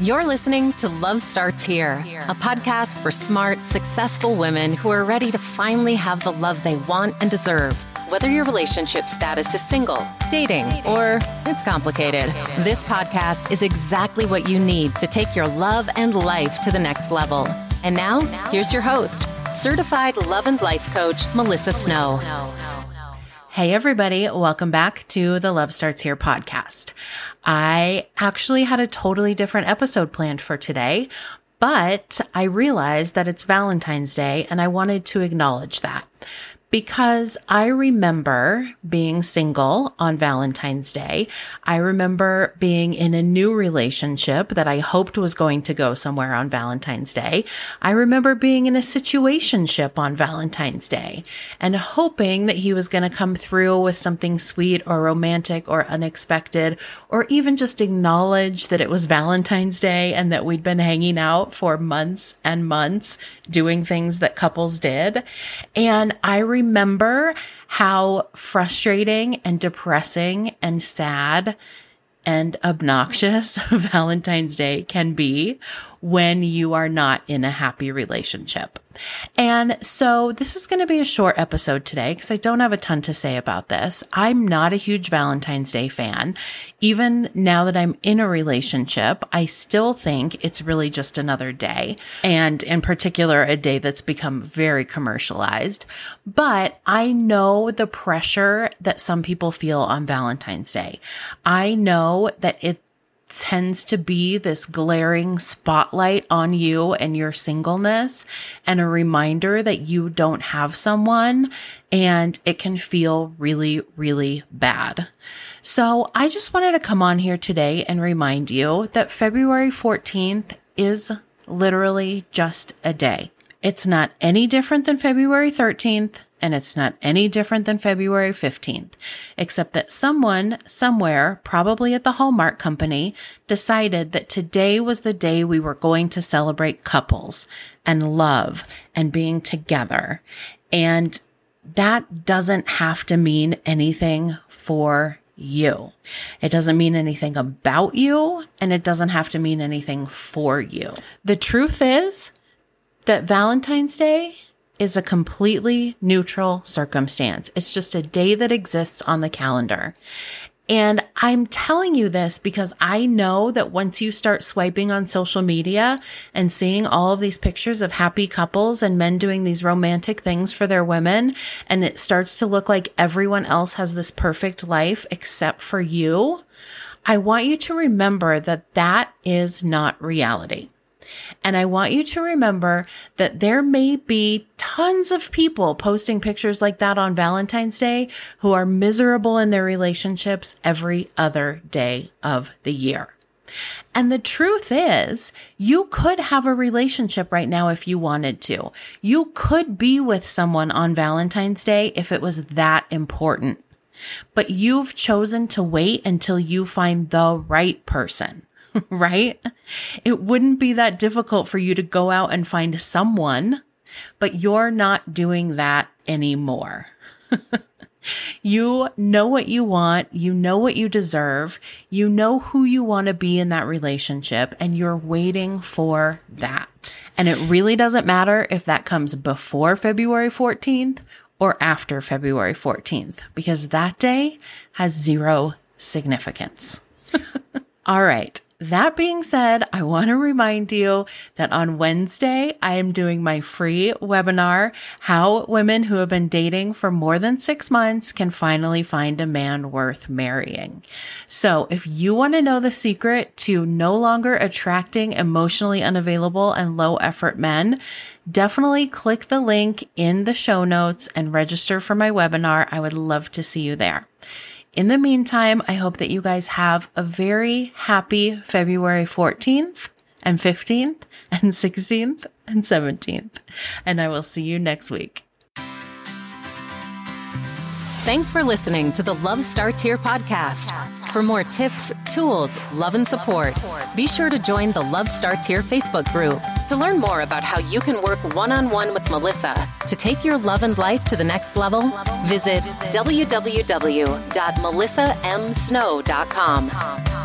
You're listening to Love Starts Here, a podcast for smart, successful women who are ready to finally have the love they want and deserve. Whether your relationship status is single, dating, or it's complicated, this podcast is exactly what you need to take your love and life to the next level. And now, here's your host, certified love and life coach, Melissa Snow. Hey, everybody, welcome back to the Love Starts Here podcast. I actually had a totally different episode planned for today, but I realized that it's Valentine's Day and I wanted to acknowledge that because I remember being single on Valentine's Day. I remember being in a new relationship that I hoped was going to go somewhere on Valentine's Day. I remember being in a situationship on Valentine's Day and hoping that he was going to come through with something sweet or romantic or unexpected, or even just acknowledge that it was Valentine's Day and that we'd been hanging out for months and months doing things that couples did. And I remember how frustrating and depressing and sad and obnoxious Valentine's Day can be when you are not in a happy relationship. And so this is going to be a short episode today because I don't have a ton to say about this. I'm not a huge Valentine's Day fan. Even now that I'm in a relationship, I still think it's really just another day. And in particular, a day that's become very commercialized. But I know the pressure that some people feel on Valentine's Day. I know that it tends to be this glaring spotlight on you and your singleness and a reminder that you don't have someone and it can feel really, really bad. So I just wanted to come on here today and remind you that February 14th is literally just a day. It's not any different than February 13th and it's not any different than February 15th, except that someone somewhere, probably at the Hallmark Company, decided that today was the day we were going to celebrate couples and love and being together. And that doesn't have to mean anything for you. It doesn't mean anything about you, and it doesn't have to mean anything for you. The truth is that Valentine's Day is a completely neutral circumstance. It's just a day that exists on the calendar. And I'm telling you this because I know that once you start swiping on social media and seeing all of these pictures of happy couples and men doing these romantic things for their women, and it starts to look like everyone else has this perfect life except for you, I want you to remember that that is not reality. And I want you to remember that there may be tons of people posting pictures like that on Valentine's Day who are miserable in their relationships every other day of the year. And the truth is, you could have a relationship right now if you wanted to. You could be with someone on Valentine's Day if it was that important. But you've chosen to wait until you find the right person. right? It wouldn't be that difficult for you to go out and find someone, but you're not doing that anymore. you know what you want. You know what you deserve. You know who you want to be in that relationship and you're waiting for that. And it really doesn't matter if that comes before February 14th or after February 14th because that day has zero significance. All right. That being said, I want to remind you that on Wednesday, I am doing my free webinar, How Women Who Have Been Dating for More Than Six Months Can Finally Find a Man Worth Marrying. So if you want to know the secret to no longer attracting emotionally unavailable and low effort men, definitely click the link in the show notes and register for my webinar. I would love to see you there. In the meantime, I hope that you guys have a very happy February 14th and 15th and 16th and 17th. And I will see you next week. Thanks for listening to the Love Starts Here podcast. For more tips, tools, love, and support, be sure to join the Love Starts Here Facebook group. To learn more about how you can work one on one with Melissa to take your love and life to the next level, visit www.melissamsnow.com.